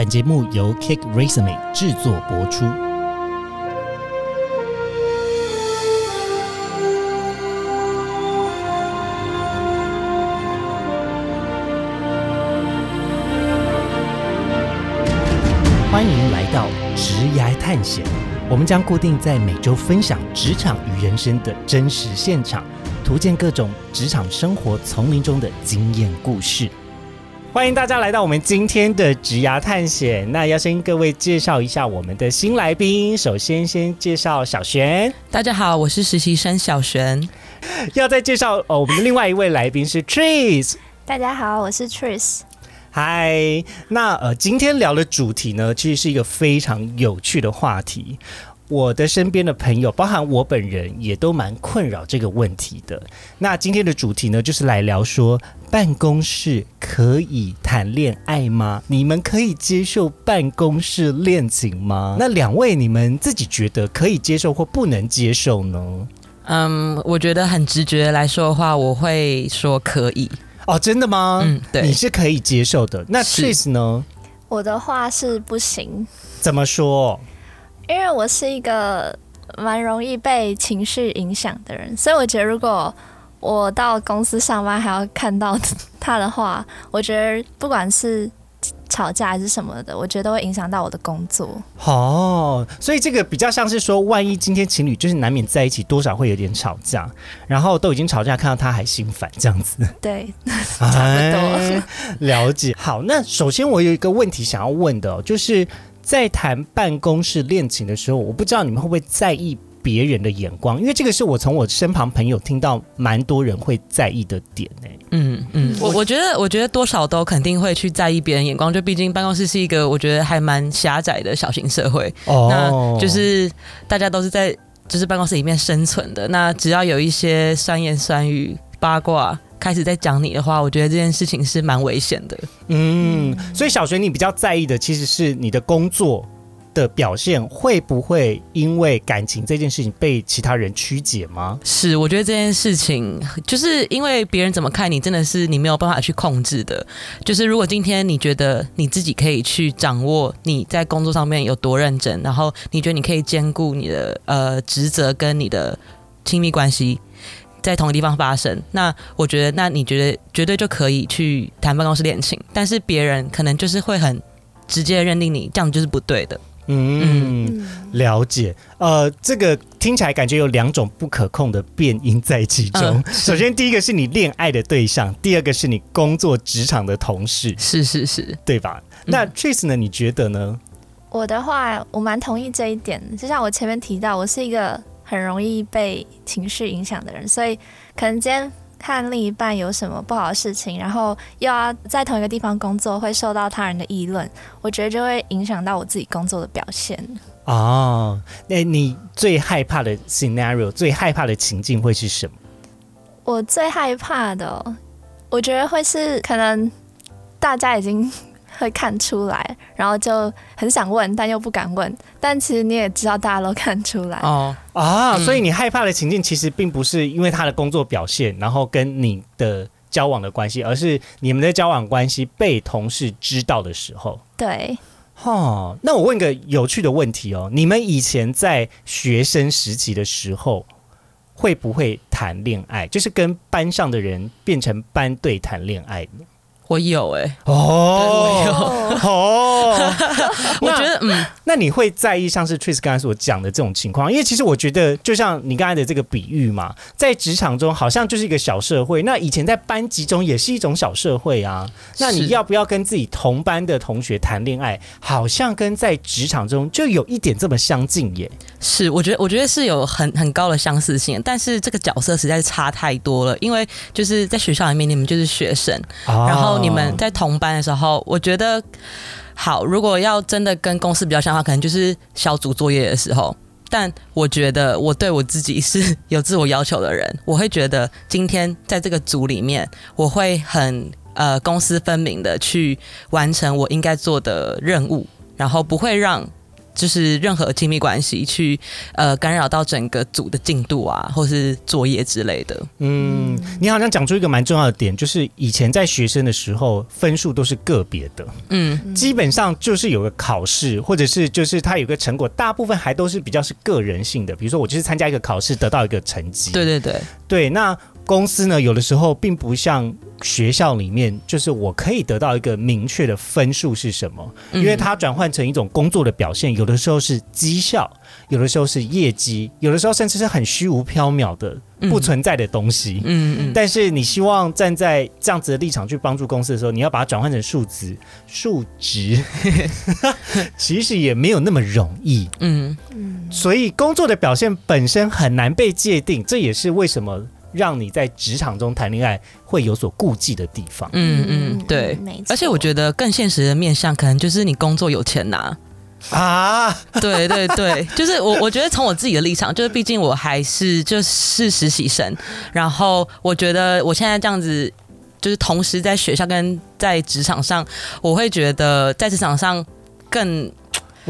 本节目由 Kick Resume 制作播出。欢迎来到职涯探险，我们将固定在每周分享职场与人生的真实现场，图鉴各种职场生活丛林中的经验故事。欢迎大家来到我们今天的职涯探险。那要先各位介绍一下我们的新来宾。首先，先介绍小璇。大家好，我是实习生小璇。要再介绍哦，我们的另外一位来宾是 Trees。大家好，我是 tries。嗨，那呃，今天聊的主题呢，其实是一个非常有趣的话题。我的身边的朋友，包含我本人，也都蛮困扰这个问题的。那今天的主题呢，就是来聊说，办公室可以谈恋爱吗？你们可以接受办公室恋情吗？那两位，你们自己觉得可以接受或不能接受呢？嗯，我觉得很直觉来说的话，我会说可以。哦，真的吗？嗯，对，你是可以接受的。那 Trace 呢？我的话是不行。怎么说？因为我是一个蛮容易被情绪影响的人，所以我觉得如果我到公司上班还要看到他的话，我觉得不管是吵架还是什么的，我觉得都会影响到我的工作。哦，所以这个比较像是说，万一今天情侣就是难免在一起，多少会有点吵架，然后都已经吵架，看到他还心烦这样子。对，差不多。了解。好，那首先我有一个问题想要问的，就是在谈办公室恋情的时候，我不知道你们会不会在意别人的眼光，因为这个是我从我身旁朋友听到蛮多人会在意的点呢。嗯嗯，我我觉得我觉得多少都肯定会去在意别人眼光，就毕竟办公室是一个我觉得还蛮狭窄的小型社会，哦那就是大家都是在就是办公室里面生存的。那只要有一些酸言酸语、八卦开始在讲你的话，我觉得这件事情是蛮危险的。嗯，所以小学你比较在意的其实是你的工作的表现会不会因为感情这件事情被其他人曲解吗？是，我觉得这件事情就是因为别人怎么看你，真的是你没有办法去控制的。就是如果今天你觉得你自己可以去掌握你在工作上面有多认真，然后你觉得你可以兼顾你的呃职责跟你的亲密关系。在同一个地方发生，那我觉得，那你觉得绝对就可以去谈办公室恋情，但是别人可能就是会很直接认定你这样就是不对的。嗯，了解。呃，这个听起来感觉有两种不可控的变因在其中。嗯首先，第一个是你恋爱的对象，第二个是你工作职场的同事，是是是，对吧？那 Trace 呢？你觉得呢？我的话，我蛮同意这一点。就像我前面提到，我是一个很容易被情绪影响的人，所以可能今天看另一半有什么不好的事情，然后又要在同一个地方工作，会受到他人的议论，我觉得就会影响到我自己工作的表现。哦，那你最害怕的 scenario，最害怕的情境会是什么？我最害怕的哦、我觉得会是可能大家已经会看出来，然后就很想问，但又不敢问。但其实你也知道，大家都看出来。哦，啊，嗯所以你害怕的情境其实并不是因为他的工作表现，然后跟你的交往的关系，而是你们的交往关系被同事知道的时候。对，哦，那我问个有趣的问题哦，你们以前在学生时期的时候，会不会谈恋爱？就是跟班上的人变成班队谈恋爱呢？我有哎、哦有哦，我觉得嗯，那你会在意像是 Trace 刚才所讲的这种情况？因为其实我觉得，就像你刚才的这个比喻嘛，在职场中好像就是一个小社会，那以前在班级中也是一种小社会啊。那你要不要跟自己同班的同学谈恋爱？好像跟在职场中就有一点这么相近耶。是，我觉得我觉得是有很很高的相似性，但是这个角色实在是差太多了，因为就是在学校里面你们就是学生，然后你们在同班的时候，我觉得好，如果要真的跟公司比较像的话，可能就是小组作业的时候。但我觉得我对我自己是有自我要求的人，我会觉得今天在这个组里面，我会很呃公私分明的去完成我应该做的任务，然后不会让就是任何亲密关系去呃干扰到整个组的进度啊，或是作业之类的。嗯，你好像讲出一个蛮重要的点，就是以前在学生的时候，分数都是个别的，嗯基本上就是有个考试，或者是就是它有个成果，大部分还都是比较是个人性的。比如说我就是参加一个考试得到一个成绩，对对对，对。那公司呢，有的时候并不像学校里面，就是我可以得到一个明确的分数是什么，因为嗯它转换成一种工作的表现，有的时候是绩效，有的时候是业绩，有的时候甚至是很虚无缥缈的、不存在的东西。嗯嗯。但是你希望站在这样子的立场去帮助公司的时候，你要把它转换成数值，数值 其实也没有那么容易。嗯。所以工作的表现本身很难被界定，这也是为什么让你在职场中谈恋爱会有所顾忌的地方。嗯嗯，对。没错。而且我觉得更现实的面向，可能就是你工作有钱拿。啊，对对对，就是我我觉得从我自己的立场，就是毕竟我还是就是实习生，然后我觉得我现在这样子，就是同时在学校跟在职场上，我会觉得在职场上更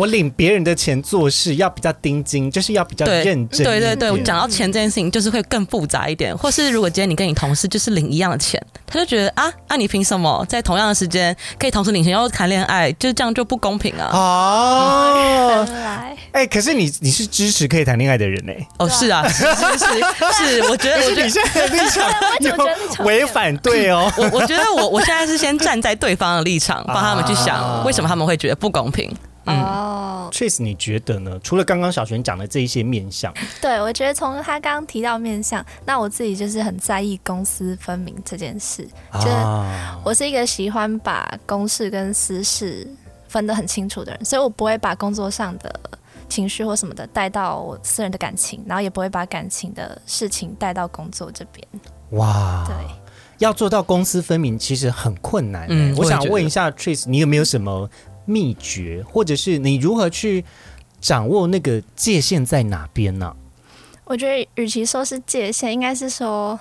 我领别人的钱做事要比较盯紧，就是要比较对认真。对对对，我讲到钱这件事情，就是会更复杂一点。或是如果今天你跟你同事就是领一样的钱，他就觉得啊，那、你凭什么在同样的时间可以同时领钱又谈恋爱，就这样就不公平啊？哦，原来哎、可是你你是支持可以谈恋爱的人哎、哦，是啊，是是是是，我觉得 我觉得可是你现在的立场有违反对哦。我我觉得我我现在是先站在对方的立场，帮他们去啊想为什么他们会觉得不公平。嗯哦，Trace，你觉得呢？除了刚刚小璇讲的这一些面相，对，我觉得从他刚刚提到面相，那我自己就是很在意公私分明这件事。就是啊，我是一个喜欢把公事跟私事分得很清楚的人，所以我不会把工作上的情绪或什么的带到我私人的感情，然后也不会把感情的事情带到工作这边。哇，对，要做到公私分明，其实很困难、嗯。我想问一下 Trace，你有没有什么秘诀，或者是你如何去掌握那个界限在哪边呢、我觉得与其说是界限，应该是说。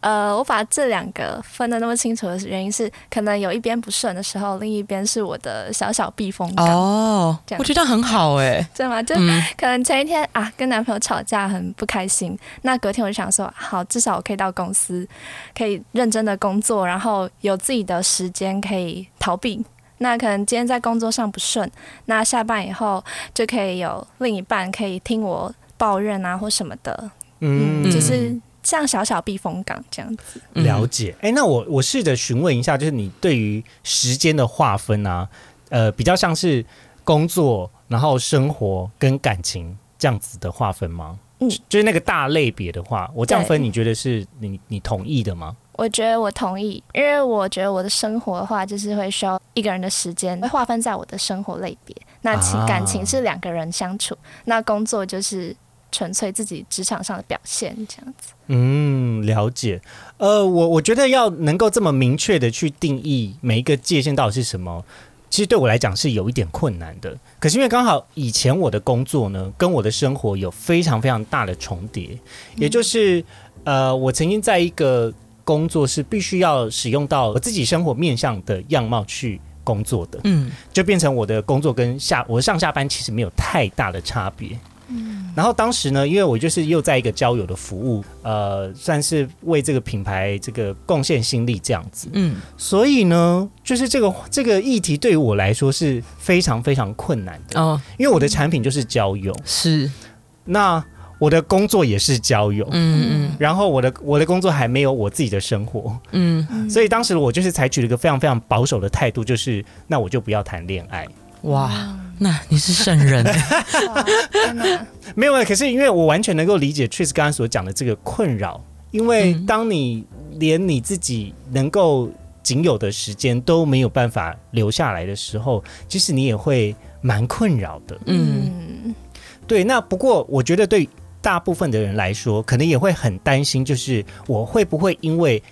呃，我把这两个分的那么清楚的原因是，可能有一边不顺的时候，另一边是我的小小避风港，哦这，样我觉得很好哎、真的吗？就嗯可能前一天啊，跟男朋友吵架很不开心，那隔天我就想说，好，至少我可以到公司，可以认真的工作，然后有自己的时间可以逃避。那可能今天在工作上不顺，那下班以后就可以有另一半可以听我抱怨啊或什么的，嗯，嗯，就是像小小避风港这样子。嗯了解。哎、那我我试着询问一下，就是你对于时间的划分啊，呃，比较像是工作，然后生活跟感情这样子的划分吗？嗯就是那个大类别的话，我这样分，你觉得是你你同意的吗？我觉得我同意，因为我觉得我的生活的话，就是会需要一个人的时间，会划分在我的生活类别。那情感情是两个人相处，那工作就是纯粹自己职场上的表现，这样子。嗯，了解。呃，我我觉得要能够这么明确的去定义每一个界限到底是什么，其实对我来讲是有一点困难的。可是因为刚好以前我的工作呢，跟我的生活有非常非常大的重叠，也就是呃，我曾经在一个工作是必须要使用到我自己生活面向的样貌去工作的，嗯。就变成我的工作跟下我上下班其实没有太大的差别。嗯。然后当时呢，因为我就是又在一个交友的服务，呃，算是为这个品牌这个贡献心力这样子，嗯。所以呢，就是这个这个议题对于我来说是非常非常困难的，哦。因为我的产品就是交友，是。那我的工作也是交友，嗯嗯。然后我的我的工作还没有我自己的生活，嗯。嗯所以当时我就是采取了一个非常非常保守的态度，就是那我就不要谈恋爱。哇，那你是圣人！没有啊，可是因为我完全能够理解 Tris 刚刚所讲的这个困扰，因为嗯。当你连你自己能够仅有的时间都没有办法留下来的时候，其实你也会蛮困扰的。嗯。嗯，对，那不过我觉得对大部分的人来说，可能也会很担心，就是我会不会因为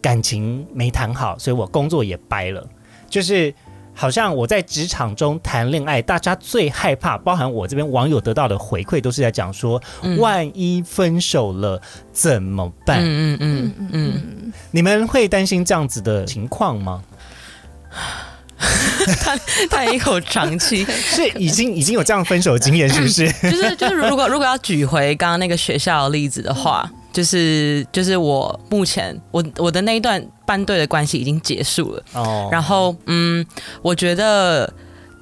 感情没谈好，所以我工作也掰了，就是。好像我在职场中谈恋爱，大家最害怕，包含我这边网友得到的回馈，都是在讲说，嗯万一分手了怎么办？嗯嗯嗯嗯嗯，嗯，你们会担心这样子的情况吗？叹一口长气。是已经已经有这样分手的经验，是不是？就 是就是，如果如果要举回刚刚那个学校的例子的话，就是就是我目前我我的那一段班队的关系已经结束了。哦，然后嗯，我觉得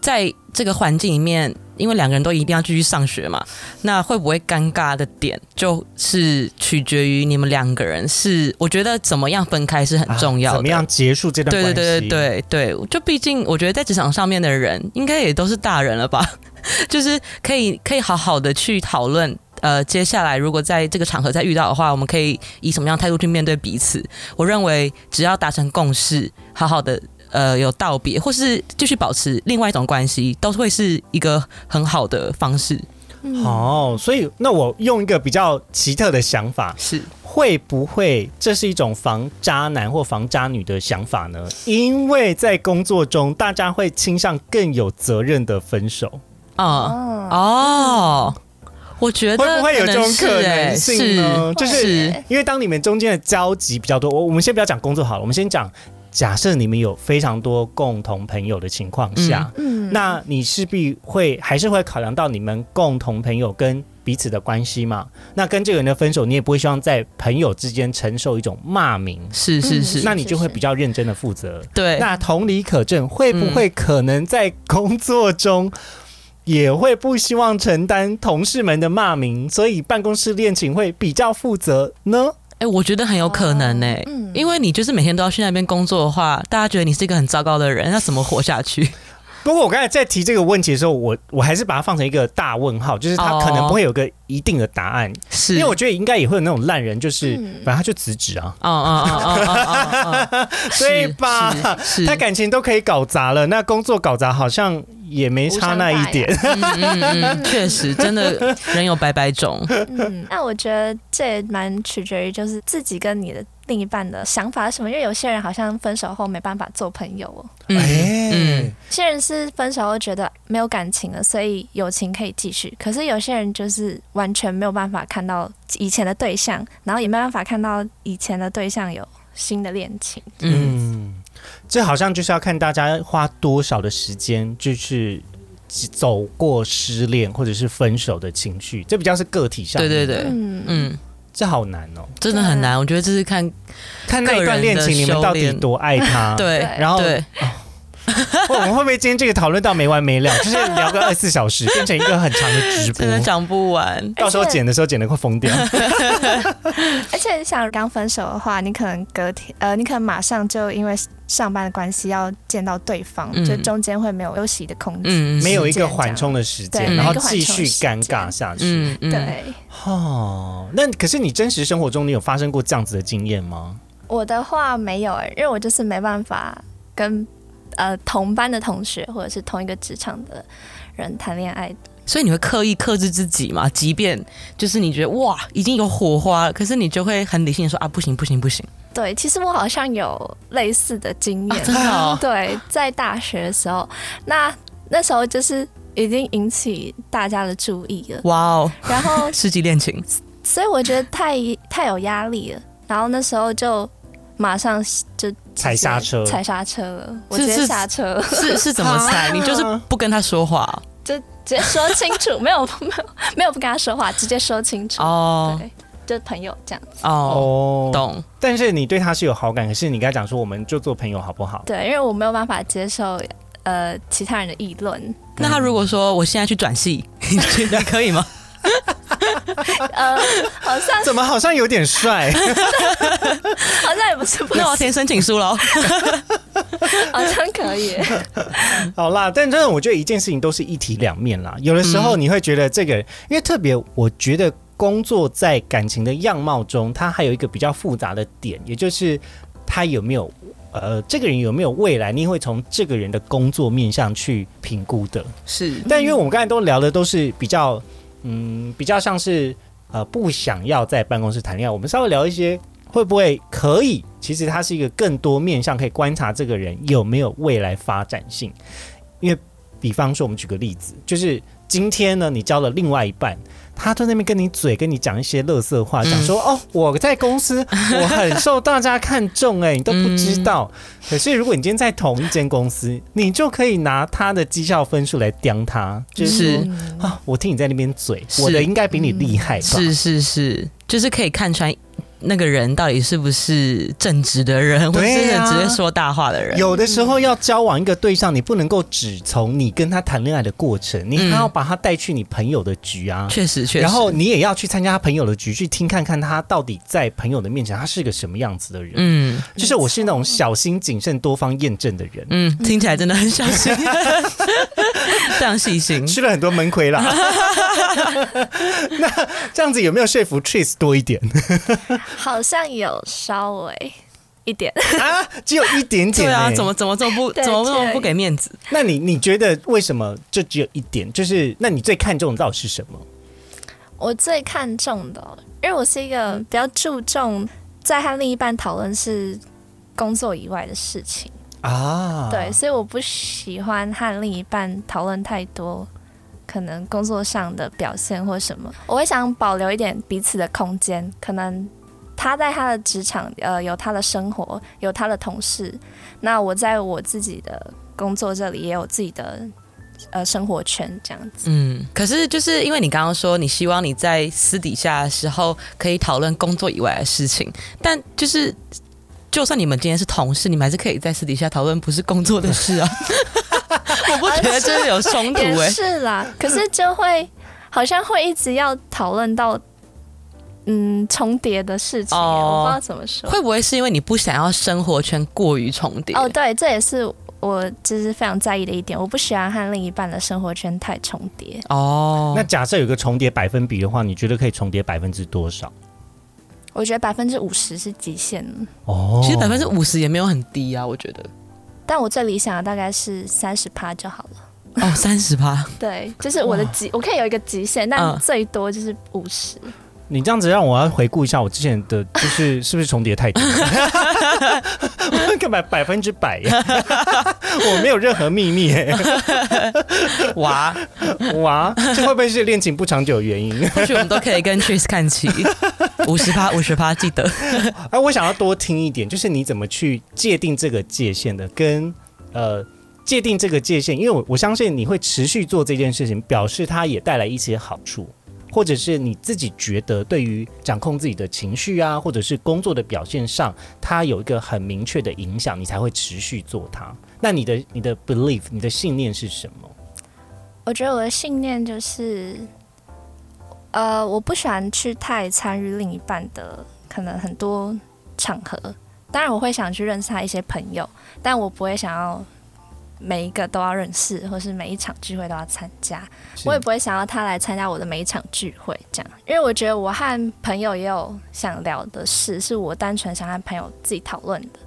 在这个环境里面，因为两个人都一定要继续上学嘛，那会不会尴尬的点就是取决于你们两个人是，我觉得怎么样分开是很重要的。怎么样结束这段关系？对对对对对，就毕竟我觉得在职场上面的人，应该也都是大人了吧，就是可以可以好好的去讨论。呃，接下来如果在这个场合再遇到的话，我们可以以什么样态度去面对彼此？我认为只要达成共识，好好的呃有道别，或是继续保持另外一种关系，都会是一个很好的方式。哦，所以那我用一个比较奇特的想法，是会不会这是一种防渣男或防渣女的想法呢？因为在工作中，大家会倾向更有责任的分手。啊哦，哦，我觉得会不会有这种可欸能性呢？就是是因为当你们中间的交集比较多，我我们先不要讲工作好了，我们先讲假设你们有非常多共同朋友的情况下，嗯，那你势必会还是会考量到你们共同朋友跟彼此的关系嘛？那跟这个人的分手，你也不会希望在朋友之间承受一种骂名，嗯是是是，那你就会比较认真的负责。对，那同理可证，会不会可能在工作中也会不希望承担同事们的骂名，所以办公室恋情会比较负责呢？哎、我觉得很有可能呢、嗯因为你就是每天都要去那边工作的话，大家觉得你是一个很糟糕的人，那怎么活下去？不过我刚才在提这个问题的时候，我我还是把它放成一个大问号，就是他可能不会有个一定的答案，是，因为我觉得应该也会有那种烂人，就是、嗯。反正他就辞职啊，哦哦哦哦哦哦哦，对吧？他感情都可以搞砸了，那工作搞砸好像也没差那一点。嗯嗯嗯，确实，真的人有百百种。嗯，那我觉得这也蛮取决于就是自己跟你的另一半的想法是什么，因为有些人好像分手后没办法做朋友哦，嗯有些人是分手后觉得没有感情了，所以友情可以继续，可是有些人就是完全没有办法看到以前的对象，然后也没办法看到以前的对象有新的恋情。嗯，嗯，这好像就是要看大家花多少的时间，就是走过失恋或者是分手的情绪，这比较是个体上。对对，对，嗯。嗯，这好难哦。真的很难。我觉得这是看看那一段恋情，你们到底多爱他？对，然后对，我们会不会今天这个讨论到没完没了，就是聊个二十四小时，变成一个很长的直播真？的讲不完。到时候剪的时候剪的快疯掉。而且想刚分手的话，你可能隔天呃，你可能马上就因为上班的关系要见到对方，嗯就中间会没有休息的空间。嗯，没有一个缓冲的时间，然后继续尴尬下去。嗯嗯，对，哦，那可是你真实生活中，你有发生过这样子的经验吗？我的话没有哎、因为我就是没办法跟呃同班的同学或者是同一个职场的人谈恋爱。的。所以你会刻意克制自己嘛？即便就是你觉得哇已经有火花了，可是你就会很理性的说啊不行不行不行。对，其实我好像有类似的经验，啊真的哦？对，在大学的时候，那那时候就是已经引起大家的注意了，哇哦，然后 世纪恋情。所以我觉得太太有压力了，然后那时候就马上就踩刹车。踩刹车了，我直接刹车。了，是是怎么踩？你就是不跟他说话。就直接说清楚，没有没有没有不跟他说话，直接说清楚，哦。对，就朋友这样子，哦，哦，懂。但是你对他是有好感，可是你跟他讲说，我们就做朋友好不好？对，因为我没有办法接受呃其他人的议论，那他如果说我现在去转系，你觉得可以吗？呃，好像怎么好像有点帅？好像也不是不那我要填申请书喽。好像可以，好啦，但真的，我觉得一件事情都是一体两面啦。有的时候你会觉得这个人，因为特别，我觉得工作在感情的样貌中，它还有一个比较复杂的点，也就是他有没有。呃，这个人有没有未来？你会从这个人的工作面向去评估的。是但因为我们刚才都聊的都是比较，嗯，比较像是呃不想要在办公室谈恋爱，我们稍微聊一些会不会可以？其实它是一个更多面向可以观察这个人有没有未来发展性，因为比方说，我们举个例子，就是今天呢，你交了另外一半，他在那边跟你嘴，跟你讲一些乐色话，讲说、哦，我在公司 我很受大家看重、哎，你都不知道。可是如果你今天在同一间公司，你就可以拿他的绩效分数来刁他，就是啊，我听你在那边嘴，我的应该比你厉害吧？是是是，就是可以看穿那个人到底是不是正直的人，或者是对啊只会说大话的人。有的时候要交往一个对象，你不能够只从你跟他谈恋爱的过程，你还要把他带去你朋友的局啊。确实确实，然后你也要去参加他朋友的局，去听看看他到底在朋友的面前他是个什么样子的人。嗯就是我是那种小心谨慎、多方验证的人，嗯，听起来真的很小心，非常细心。吃了很多闷亏啦。那这样子有没有说服 Trace 多一点好像有稍微一点。啊？只有一点点、欸。对啊，怎么怎么这么不对怎么这么不给面子？那你你觉得为什么就只有一点？就是那你最看重的到底是什么？我最看重的哦，因为我是一个比较注重在和另一半讨论是工作以外的事情，啊？对，所以我不喜欢和另一半讨论太多可能工作上的表现或什么，我会想保留一点彼此的空间，可能。他在他的职场，呃，有他的生活，有他的同事。那我在我自己的工作这里也有自己的呃生活圈，这样子。嗯，可是就是因为你刚刚说你希望你在私底下的时候可以讨论工作以外的事情，但就是就算你们今天是同事，你们还是可以在私底下讨论不是工作的事啊。我不觉得这是有冲突也哎、是啦，可是就会好像会一直要讨论到嗯重叠的事情，哦我不知道怎么说。会不会是因为你不想要生活圈过于重叠？哦，对，这也是我就是非常在意的一点，我不喜欢和另一半的生活圈太重叠。哦，那假设有个重叠百分比的话，你觉得可以重叠百分之多少？我觉得百分之五十是极限了，哦其实百分之五十也没有很低啊，我觉得。但我最理想的大概是三十趴就好了。哦，三十趴，对，就是我的极，我可以有一个极限，但嗯最多就是五十。你这样子让我要回顾一下我之前的，就是 是不是重叠太多？干嘛百分之百呀？我没有任何秘密耶！哇，哇，这会不会是恋情不长久的原因？或许我们都可以跟 Trace 看齐，五十趴，五十趴，记得。哎，我想要多听一点，就是你怎么去界定这个界限的，跟呃界定这个界限，因为我我相信你会持续做这件事情，表示它也带来一些好处，或者是你自己觉得对于掌控自己的情绪啊，或者是工作的表现上，它有一个很明确的影响，你才会持续做它。那你的你的 belief，你的信念是什么？我觉得我的信念就是，呃，我不喜欢去太参与另一半的可能很多场合。当然，我会想去认识他一些朋友，但我不会想要每一个都要认识，或是每一场聚会都要参加。我也不会想要他来参加我的每一场聚会，这样，因为我觉得我和朋友也有想聊的事，是我单纯想和朋友自己讨论的。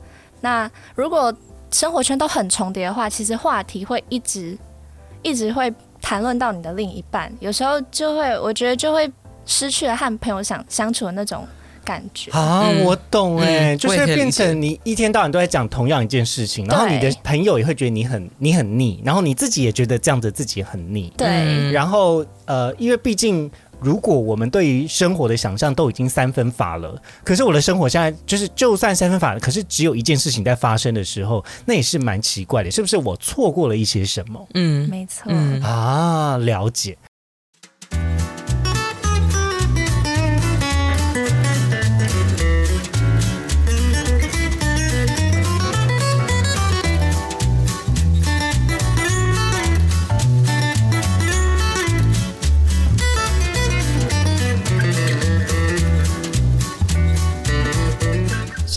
那如果生活圈都很重叠的话，其实话题会一直一直会谈论到你的另一半，有时候就会，我觉得就会失去了和朋友想相处的那种感觉。啊，嗯我懂哎、嗯就是变成你一天到晚都在讲同样一件事情，然后你的朋友也会觉得你很你很腻，然后你自己也觉得这样子自己很腻。对，嗯然后呃，因为毕竟如果我们对于生活的想象都已经三分法了，可是我的生活现在就是就算三分法了，可是只有一件事情在发生的时候，那也是蛮奇怪的，是不是我错过了一些什么嗯没错。嗯，啊？了解。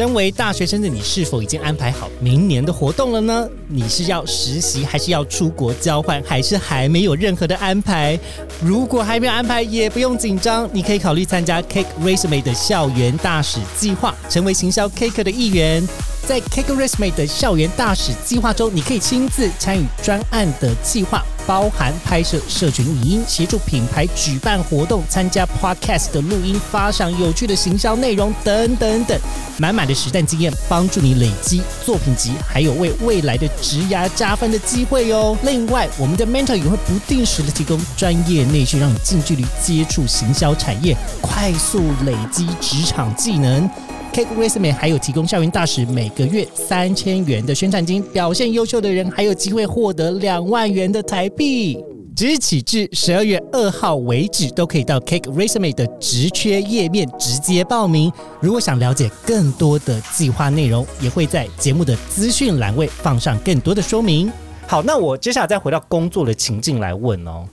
身为大学生的你，是否已经安排好明年的活动了呢？你是要实习，还是要出国交换，还是还没有任何的安排？如果还没有安排，也不用紧张，你可以考虑参加 Cake Resume 的校园大使计划，成为行销 Cake 的一员。在 Cake Resume 的校园大使计划中，你可以亲自参与专案的计划，包含拍摄社群影音、协助品牌举办活动、参加 podcast 的录音、发上有趣的行销内容等等等，满满的实战经验，帮助你累积作品集，还有为未来的职涯加分的机会哦。另外，我们的 mentor 也会不定时的提供专业内训，让你近距离接触行销产业，快速累积职场技能。Cake Resume 还有提供校园大使每个月三千元的宣传金，表现优秀的人还有机会获得两万元的台币。即日起至十二月二号为止，都可以到 Cake Resume 的职缺页面直接报名。如果想了解更多的计划内容，也会在节目的资讯栏位放上更多的说明。好，那我接下来再回到工作的情境来问哦，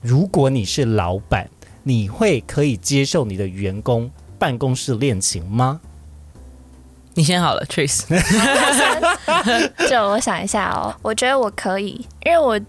如果你是老板，你会可以接受你的员工办公室恋情吗？你先好了，Trace。就我想一下哦，我觉得我可以，因为我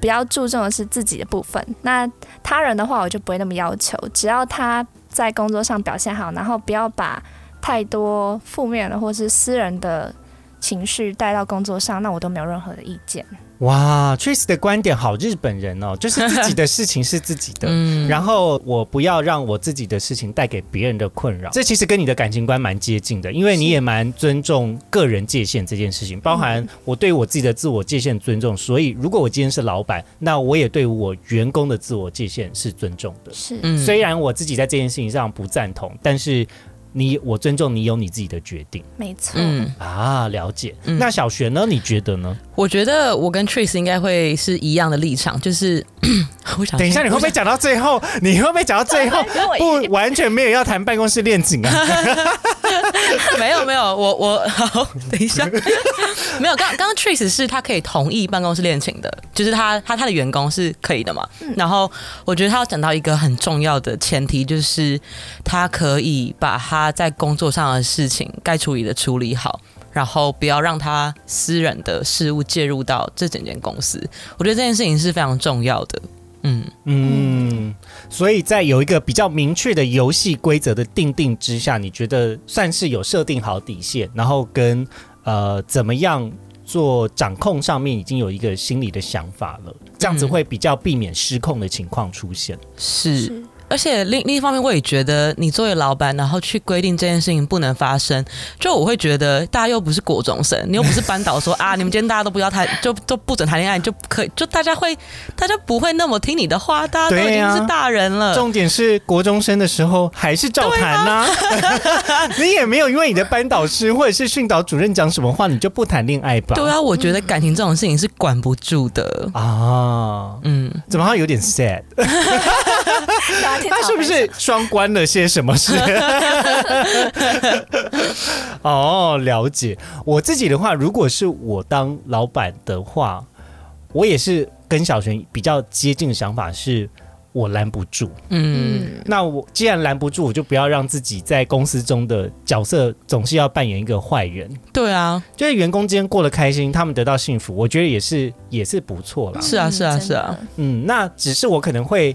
比较注重的是自己的部分。那他人的话，我就不会那么要求，只要他在工作上表现好，然后不要把太多负面的或是私人的情绪带到工作上，那我都没有任何的意见。哇，Tris 的观点好日本人哦，就是自己的事情是自己的，嗯，然后我不要让我自己的事情带给别人的困扰。这其实跟你的感情观蛮接近的，因为你也蛮尊重个人界限这件事情，包含我对我自己的自我界限尊重。所以，如果我今天是老板，那我也对我员工的自我界限是尊重的。是，嗯虽然我自己在这件事情上不赞同，但是你我尊重你有你自己的决定没错。嗯，啊，了解。嗯那小璇呢？你觉得呢？我觉得我跟 Trace 应该会是一样的立场，就是 我想等一下，你会不会讲到最后？你会不会讲到最后跟 我一不完全没有要谈办公室恋情啊？没有没有，我我好，等一下，没有。刚刚刚 Trace 是他可以同意办公室恋情的，就是他他他的员工是可以的嘛。然后我觉得他要讲到一个很重要的前提，就是他可以把他在工作上的事情该处理的处理好。然后不要让他私人的事物介入到这整间公司，我觉得这件事情是非常重要的。嗯，嗯，所以在有一个比较明确的游戏规则的定定之下，你觉得算是有设定好底线，然后跟呃怎么样做掌控上面已经有一个心理的想法了，这样子嗯会比较避免失控的情况出现。是。是而且另另一方面，我也觉得你作为老板，然后去规定这件事情不能发生，就我会觉得大家又不是国中生，你又不是班导说啊，你们今天大家都不要谈，就 都不准谈恋爱，就可以，就大家会，大家不会那么听你的话，大家都已经是大人了。重点是国中生的时候还是照谈呐、你也没有因为你的班导师或者是训导主任讲什么话，你就不谈恋爱吧？对啊，我觉得感情这种事情是管不住的。啊，嗯，怎么好像有点 sad？他是不是双关了些什么事？哦，了解。我自己的话，如果是我当老板的话，我也是跟小璇比较接近的想法是。我拦不住，嗯，嗯，那我既然拦不住，我就不要让自己在公司中的角色总是要扮演一个坏人。对啊，就是员工之间过得开心，他们得到幸福，我觉得也是也是不错啦。是啊是啊是啊嗯，那只是我可能会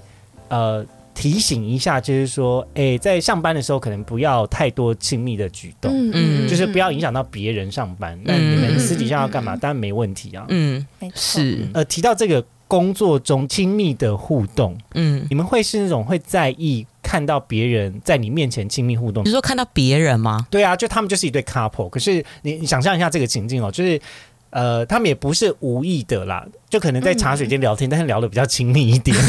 呃提醒一下，就是说，哎，在上班的时候可能不要太多亲密的举动，嗯就是不要影响到别人上班。那你们私底下要干嘛？当然没问题啊。嗯，没错，是，呃，提到这个工作中亲密的互动，嗯，你们会是那种会在意看到别人在你面前亲密互动你？说看到别人吗？对啊，就他们就是一对 couple，可是你你想象一下这个情境哦，就是。呃，他们也不是无意的啦，就可能在茶水间聊天，但是聊的比较亲密一点。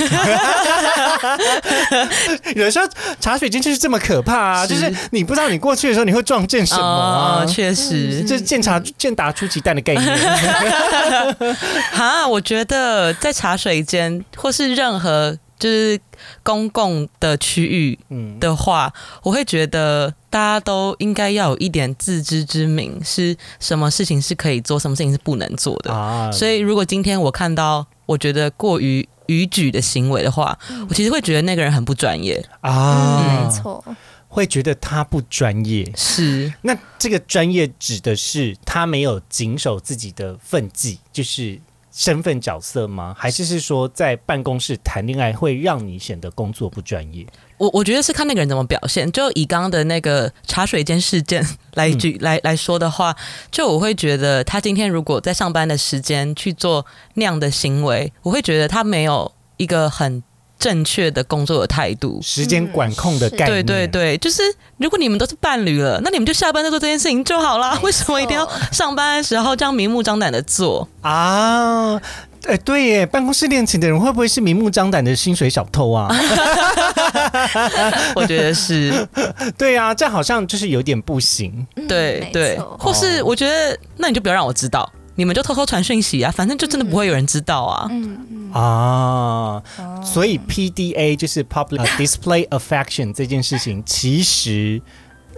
有的时候茶水间就是这么可怕啊，是。就是你不知道你过去的时候你会撞见什么啊，哦确实，这是见茶见打出奇蛋的概念。哈，我觉得在茶水间或是任何就是公共的区域嗯，的话，我会觉得大家都应该要有一点自知之明，是什么事情是可以做，什么事情是不能做的。啊，所以，如果今天我看到我觉得过于逾矩的行为的话，我其实会觉得那个人很不专业。啊，嗯，没错，会觉得他不专业。是，那这个专业指的是他没有谨守自己的分际，就是身份角色吗？还是是说在办公室谈恋爱会让你显得工作不专业？我我觉得是看那个人怎么表现。就以刚刚的那个茶水间事件来举、来来说的话，就我会觉得他今天如果在上班的时间去做那样的行为，我会觉得他没有一个很正确的工作的态度。时间管控的概念，对对对，就是如果你们都是伴侣了，那你们就下班再做这件事情就好啦。为什么一定要上班的时候这样明目张胆的做？啊。哎，对耶，办公室恋情的人会不会是明目张胆的薪水小偷啊？我觉得是 对啊，这样好像就是有点不行。对没对，或是我觉得那你就不要让我知道，你们就偷偷传讯息啊，反正就真的不会有人知道啊。嗯嗯，啊，哦所以 PDA 就是 Public Display Affection 这件事情，其实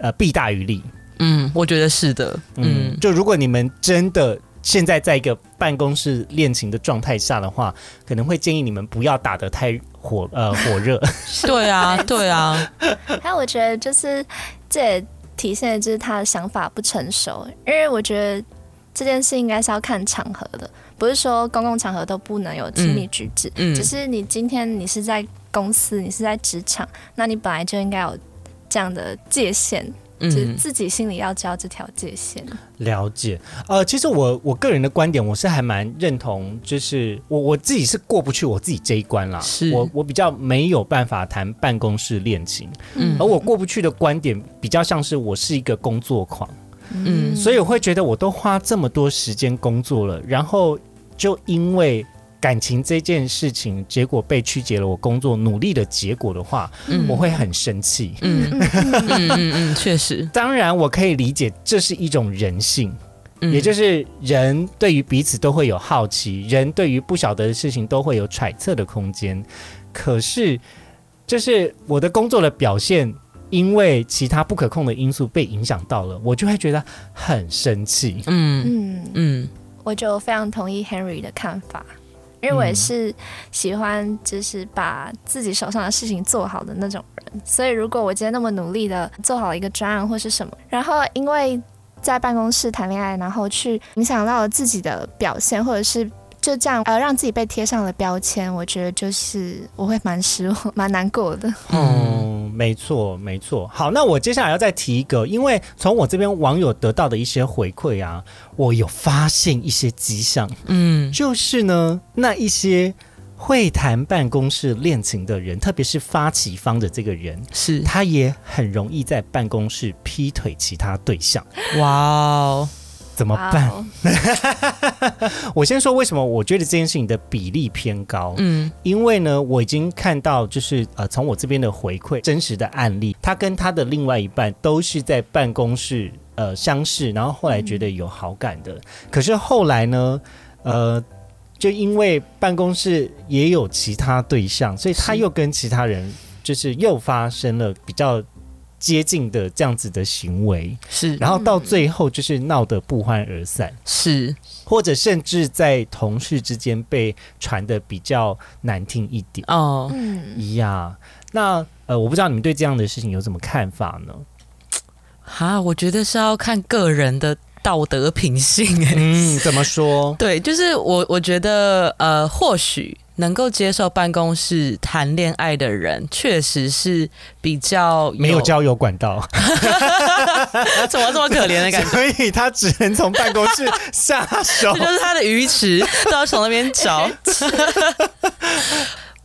呃弊大于利。嗯，我觉得是的。嗯，嗯，就如果你们真的现在在一个办公室恋情的状态下的话，可能会建议你们不要打得太火呃火热。对啊，对啊，还有我觉得就是这也体现的就是他的想法不成熟，因为我觉得这件事应该是要看场合的，不是说公共场合都不能有亲密举止，嗯只是你今天你是在公司，你是在职场，那你本来就应该有这样的界限，就是嗯自己心里要知道这条界限。了解，呃，其实我我个人的观点，我是还蛮认同，就是我我自己是过不去我自己这一关啦，是。我我比较没有办法谈办公室恋情，嗯。而我过不去的观点比较像是我是一个工作狂，嗯所以我会觉得我都花这么多时间工作了，然后就因为感情这件事情，结果被曲解了我工作努力的结果的话，嗯我会很生气。嗯嗯嗯嗯嗯，确实，当然，我可以理解这是一种人性。嗯也就是人对于彼此都会有好奇，人对于不晓得的事情都会有揣测的空间。可是，就是我的工作的表现，因为其他不可控的因素被影响到了，我就会觉得很生气。嗯嗯，嗯我就非常同意 Henry 的看法，因为我也是喜欢就是把自己手上的事情做好的那种人，所以如果我今天那么努力的做好一个专案或是什么，然后因为在办公室谈恋爱，然后去影响到了自己的表现，或者是就这样呃让自己被贴上了标签，我觉得就是我会蛮失望、蛮难过的。嗯，没错，没错。好，那我接下来要再提一个，因为从我这边网友得到的一些回馈啊，我有发现一些迹象，嗯。就是呢，那一些会谈办公室恋情的人，特别是发起方的这个人，是。他也很容易在办公室劈腿其他对象，哇哦，怎么办？我先说为什么我觉得这件事情的比例偏高，嗯。因为呢，我已经看到就是呃，从我这边的回馈真实的案例，他跟他的另外一半都是在办公室呃相识，然后后来觉得有好感的，可是后来呢，呃。就因为办公室也有其他对象，所以他又跟其他人就是又发生了比较接近的这样子的行为，是然后到最后就是闹得不欢而散。是或者甚至在同事之间被传的比较难听一点哦，嗯，呀。那呃，我不知道你们对这样的事情有什么看法呢？哈，我觉得是要看个人的道德品性哎。嗯，怎么说？对，就是我，我觉得呃，或许能够接受办公室谈恋爱的人，确实是比较没有交友管道，怎么这么可怜的感觉？所以他只能从办公室下手 这。就是他的鱼池，都要从那边找。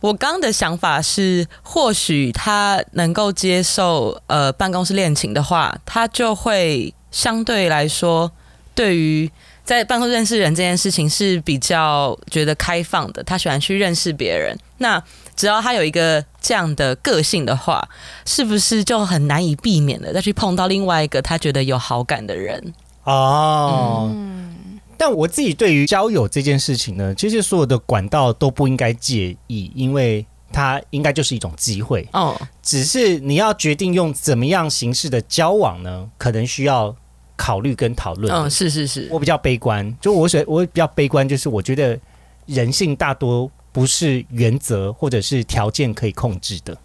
我刚的想法是，或许他能够接受呃办公室恋情的话，他就会相对来说，对于在办公室认识人这件事情是比较觉得开放的，他喜欢去认识别人。那只要他有一个这样的个性的话，是不是就很难以避免的再去碰到另外一个他觉得有好感的人？哦，嗯，但我自己对于交友这件事情呢，其实所有的管道都不应该介意，因为它应该就是一种机会。哦，只是你要决定用怎么样形式的交往呢，可能需要考虑跟讨论。嗯，是是是，我比较悲观，就我所我比较悲观，就是我觉得人性大多不是原则或者是条件可以控制的。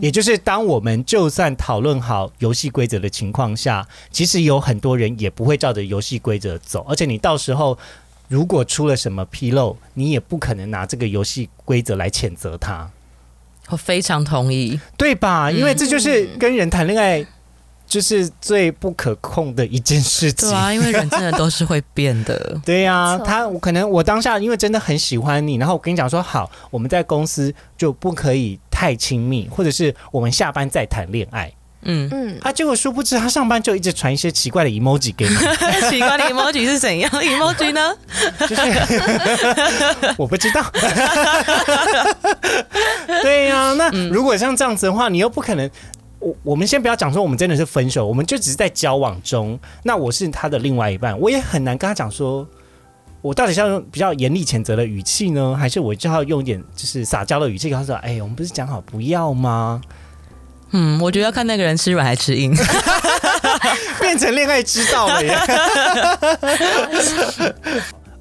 也就是当我们就算讨论好游戏规则的情况下，其实有很多人也不会照着游戏规则走，而且你到时候如果出了什么纰漏，你也不可能拿这个游戏规则来谴责他，我非常同意。对吧？嗯因为这就是跟人谈恋爱。就是最不可控的一件事情。对啊，因为人真的都是会变的。对呀、没错他我可能我当下因为真的很喜欢你，然后我跟你讲说好，我们在公司就不可以太亲密，或者是我们下班再谈恋爱。嗯，嗯，啊，结果殊不知他上班就一直传一些奇怪的 emoji 给你，奇怪的 emoji 是怎样？emoji 呢？就是我不知道。对呀、那如果像这样子的话，你又不可能。我我们先不要讲说我们真的是分手，我们就只是在交往中。那我是他的另外一半，我也很难跟他讲说，我到底是要用比较严厉谴责的语气呢，还是我就要用一点就是撒娇的语气跟他说，哎，我们不是讲好不要吗？嗯，我觉得要看那个人吃软还吃硬。变成恋爱之道了耶。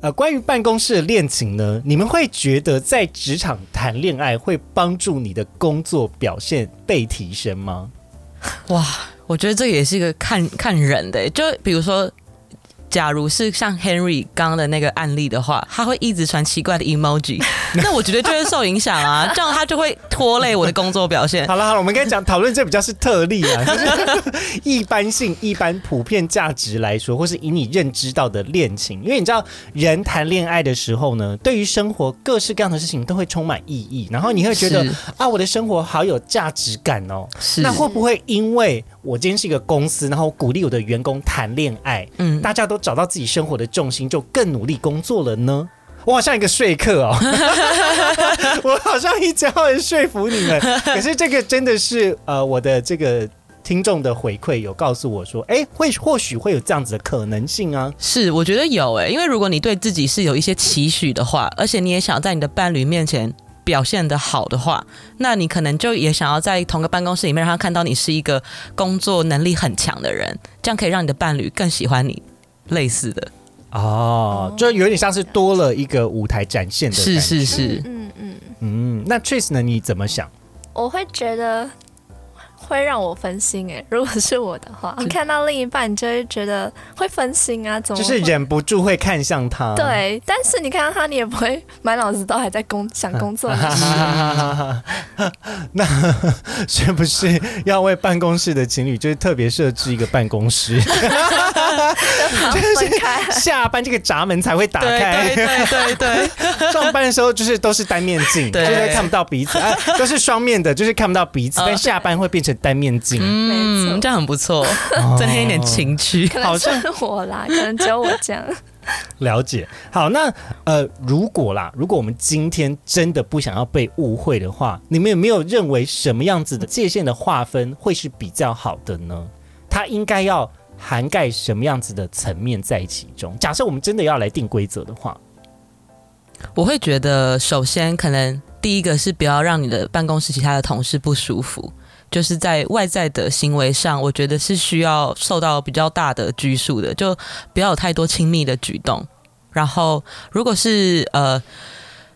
呃，关于办公室恋情呢，你们会觉得在职场谈恋爱会帮助你的工作表现被提升吗？哇，我觉得这也是一个看看人的，就比如说。假如是像 Henry 刚的那个案例的话，他会一直传奇怪的 emoji，那我觉得就会受影响啊，这样他就会拖累我的工作表现。好了好了，我们刚才讲讨论这比较是特例啊，就是一般性、一般普遍价值来说，或是以你认知到的恋情，因为你知道人谈恋爱的时候呢，对于生活各式各样的事情都会充满意义，然后你会觉得啊，我的生活好有价值感哦。是那会不会因为我今天是一个公司，然后鼓励我的员工谈恋爱，嗯大家都找到自己生活的重心，就更努力工作了呢？我好像一个说客哦，我好像一直要说服你们，可是这个真的是呃，我的这个听众的回馈有告诉我说，哎，会或许会有这样子的可能性啊。是，我觉得有诶，因为如果你对自己是有一些期许的话，而且你也想在你的伴侣面前表现的好的话，那你可能就也想要在同个办公室里面让他看到你是一个工作能力很强的人，这样可以让你的伴侣更喜欢你。类似的，哦，就有点像是多了一个舞台展现的感是。是是，嗯嗯，嗯，那 Trace 呢？你怎么想？我会觉得会让我分心哎，如果是我的话，是看到另一半，你就会觉得会分心啊，怎么就是忍不住会看向他。。对，但是你看到他，你也不会满脑子都还在工想工作。那 是不是要为办公室的情侣，就是特别设置一个办公室，下班这个闸门才会打开？对对对对，上班的时候就是都是单面镜，就是看不到彼此，啊，都是双面的，就是看不到彼此，嗯但下班会变成单面镜。没嗯，错这样很不错，哦增添一点情趣。可能是我啦，可能只有我这样。了解。好，那呃，如果啦，如果我们今天真的不想要被误会的话，你们有没有认为什么样子的界限的划分会是比较好的呢？它应该要涵盖什么样子的层面在其中？假设我们真的要来定规则的话，我会觉得，首先可能第一个是不要让你的办公室其他的同事不舒服，就是在外在的行为上，我觉得是需要受到比较大的拘束的，就不要有太多亲密的举动。然后，如果是呃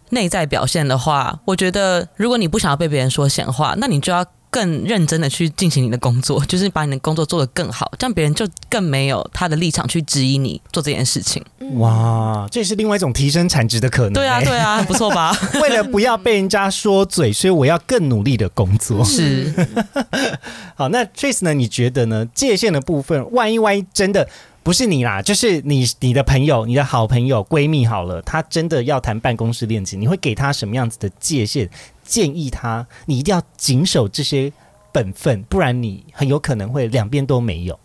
内在表现的话，我觉得如果你不想要被别人说闲话，那你就要更认真的去进行你的工作，就是把你的工作做得更好，这样别人就更没有他的立场去质疑你做这件事情。哇，这也是另外一种提升产值的可能、对啊，欸对啊，不错吧？为了不要被人家说嘴，所以我要更努力的工作。是。好，那 Trace 呢？你觉得呢？界限的部分，万一万一真的不是你啦，就是你你的朋友、你的好朋友、闺蜜好了，她真的要谈办公室恋情，你会给她什么样子的界限？建议他你一定要谨守这些本分，不然你很有可能会两边都没有。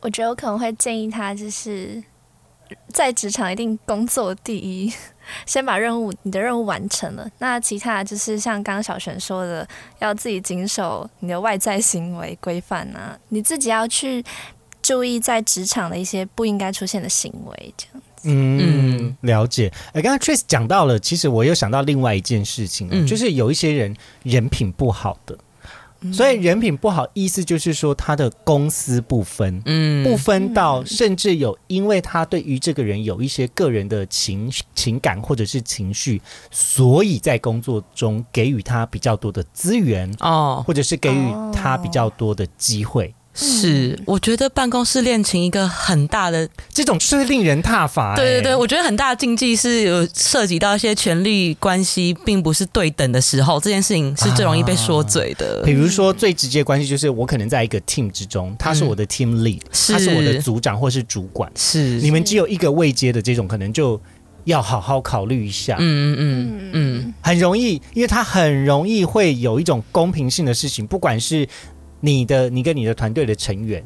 我觉得我可能会建议他，就是在职场一定工作第一，先把任务你的任务完成了，那其他就是像刚刚小璇说的，要自己谨守你的外在行为规范啊，你自己要去注意在职场的一些不应该出现的行为，这样。嗯，嗯。了解。呃，刚刚 Trace 讲到了，其实我又想到另外一件事情、就是有一些人人品不好的，所以人品不好，意思就是说他的公私不分。嗯。不分到，甚至有因为他对于这个人有一些个人的情情感或者是情绪，所以在工作中给予他比较多的资源，哦，或者是给予他比较多的机会。是，我觉得办公室恋情一个很大的，这种就是令人踏伐、欸。对对对，我觉得很大的禁忌是有涉及到一些权力关系并不是对等的时候，这件事情是最容易被说嘴的。比如说最直接关系就是我可能在一个 team 之中，他是我的 team lead，、是他是我的组长或是主管，是，你们只有一个未接的这种，可能就要好好考虑一下。嗯嗯嗯嗯，很容易，因为他很容易会有一种公平性的事情，不管是你的你跟你的团队的成员，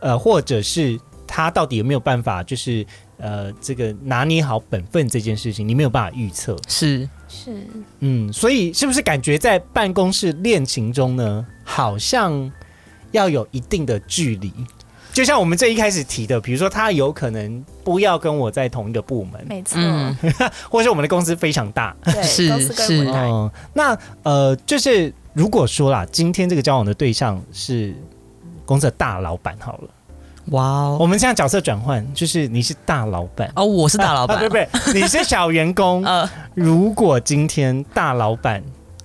呃，或者是他到底有没有办法，就是呃，这个拿捏好本分这件事情，你没有办法预测。是是，嗯，所以是不是感觉在办公室恋情中呢，好像要有一定的距离？就像我们最一开始提的，比如说他有可能不要跟我在同一个部门，没错，嗯。或者是我们的公司非常大，对，是是模大，哦，那呃，就是如果说啦，今天这个交往的对象是公司的大老板，好了，哇哦。我们现在角色转换，就是你是大老板。哦，我是大老板，对，不对，你是小员工。呃，如果今天大老板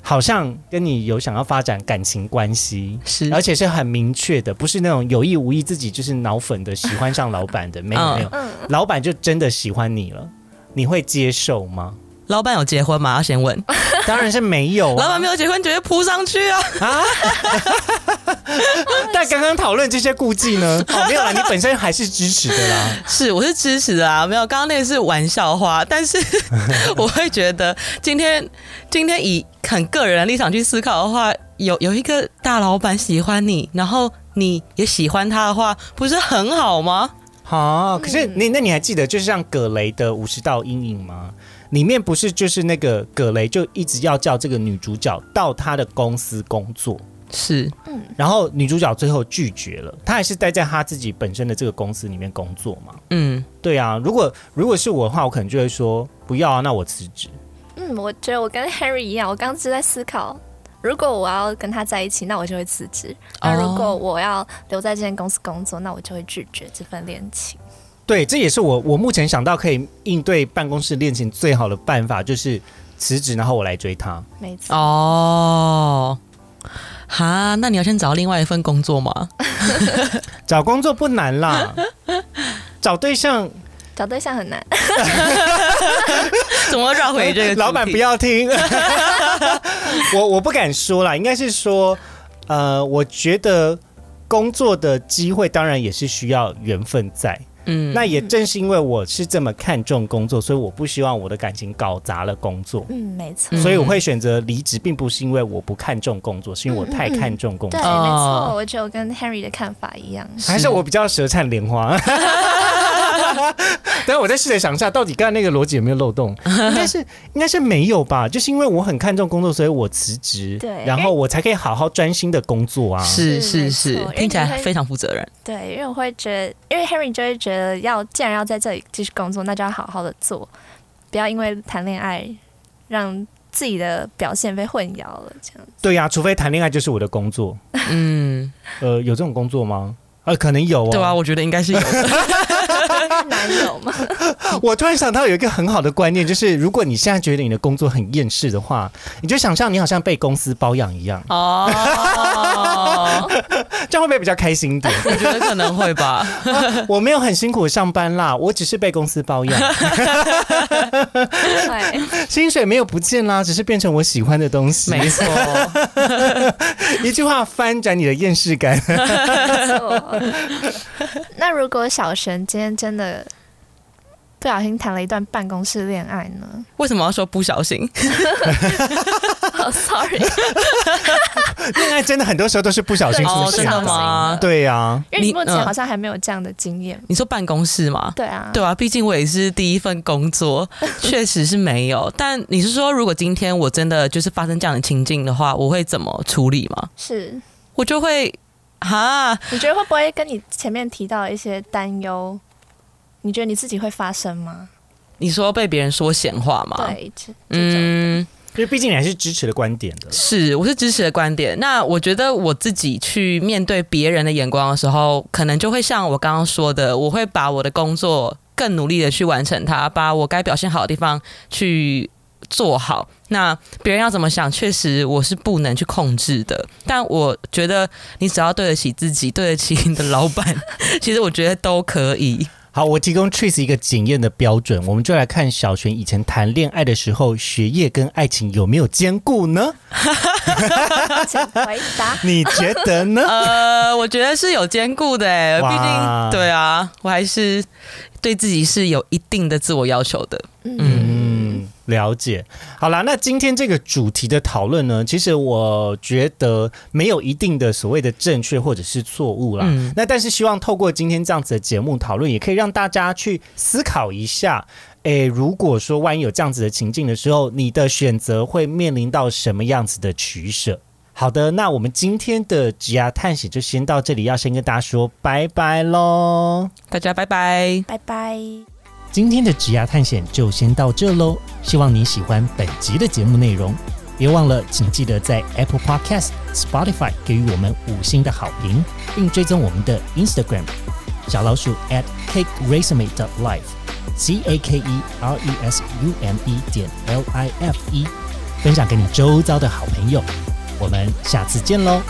好像跟你有想要发展感情关系，是而且是很明确的，不是那种有意无意自己就是脑粉的喜欢上老板的，没有嗯没有，嗯，老板就真的喜欢你了，你会接受吗？老板有结婚吗？要先问，当然是没有、啊，老板没有结婚，直接扑上去啊！啊！但刚刚讨论这些顾忌呢？哦，没有啦，你本身还是支持的啦。是，我是支持的啊，没有，刚刚那个是玩笑话，但是我会觉得今天今天以很个人的立场去思考的话，有有一个大老板喜欢你，然后你也喜欢他的话，不是很好吗？好，可是你那你还记得，就是像葛雷的《五十道阴影》吗？里面不是就是那个葛雷就一直要叫这个女主角到他的公司工作，是，嗯然后女主角最后拒绝了，她还是待在她自己本身的这个公司里面工作嘛？嗯，对啊，如果如果是我的话，我可能就会说不要啊，那我辞职。嗯，我觉得我跟 Harry 一样，我刚刚是在思考，如果我要跟他在一起，那我就会辞职；那如果我要留在这间公司工作，那我就会拒绝这份恋情。对，这也是我我目前想到可以应对办公室恋情最好的办法，就是辞职，然后我来追他。没错，哦，哈，那你要先找另外一份工作吗？找工作不难啦，找对象找对象很难。怎么绕回这个？老板不。要听，我我不敢说啦，应该是说，呃，我觉得工作的机会当然也是需要缘分在。嗯那也正是因为我是这么看重工作，所以我不希望我的感情搞砸了工作，嗯，没错。嗯所以我会选择离职，并不是因为我不看重工作，是因为我太看重工对，作，没哦错，我觉得我跟 Henry 的看法一样。还是我比较舌灿莲花。但我再试着想一下，到底刚才那个逻辑有没有漏洞？应该是应该是没有吧？就是因为我很看重工作，所以我辞职，对然后我才可以好好专心的工作啊。是是是听起来非常负责任。对，因为我会觉得，因为 Harry 就会觉得要，既然要在这里继续工作，那就要好好的做，不要因为谈恋爱让自己的表现被混淆了。这样，对呀、除非谈恋爱就是我的工作。嗯，呃，有这种工作吗？呃，可能有哦。对啊，我觉得应该是有的。男友嘛，我突然想到有一个很好的观念，就是如果你现在觉得你的工作很厌世的话，你就想象你好像被公司包养一样，哦，这样会不会比较开心一点？我觉得可能会吧。我没有很辛苦上班啦，我只是被公司包养，对，薪水没有不见啦，只是变成我喜欢的东西。没错，一句话翻转你的厌世感。没错。那如果小璇今天真的不小心谈了一段办公室恋爱呢？为什么要说不小心？好、s o r r y 恋爱真的很多时候都是不小心哦，出现真的吗？对呀、因为你目前好像还没有这样的经验。你说办公室吗？对啊，对啊，毕竟我也是第一份工作，确实是没有。但你是说，如果今天我真的就是发生这样的情境的话，我会怎么处理吗？是。我就会哈，你觉得会不会跟你前面提到的一些担忧？你觉得你自己会发生吗？你说被别人说闲话吗？，对，嗯，因为毕竟你还是支持的观点的。是，我是支持的观点。那我觉得我自己去面对别人的眼光的时候，可能就会像我刚刚说的，我会把我的工作更努力的去完成它，把我该表现好的地方去做好。那别人要怎么想，确实我是不能去控制的。但我觉得你只要对得起自己，对得起你的老板，其实我觉得都可以。好，我提供 Trace 一个检验的标准，我们就来看小璇以前谈恋爱的时候，学业跟爱情有没有兼顾呢？请回答。你觉得呢？呃，我觉得是有兼顾的哎，毕竟对啊，我还是对自己是有一定的自我要求的。嗯，嗯，了解。好啦，那今天这个主题的讨论呢，其实我觉得没有一定的所谓的正确或者是错误啦。嗯那但是希望透过今天这样子的节目讨论，也可以让大家去思考一下。诶，如果说万一有这样子的情境的时候，你的选择会面临到什么样子的取舍？好的，那我们今天的职涯探险就先到这里，要先跟大家说拜拜喽。大家拜拜。拜拜。今天的职涯探险就先到这喽，希望你喜欢本集的节目内容。别忘了，请记得在 Apple Podcast、Spotify 给予我们五星的好评，并追踪我们的 Instagram 小老鼠 at cake resume dot life c a k e r e s u m e 点 l i f e，分享给你周遭的好朋友。我们下次见喽，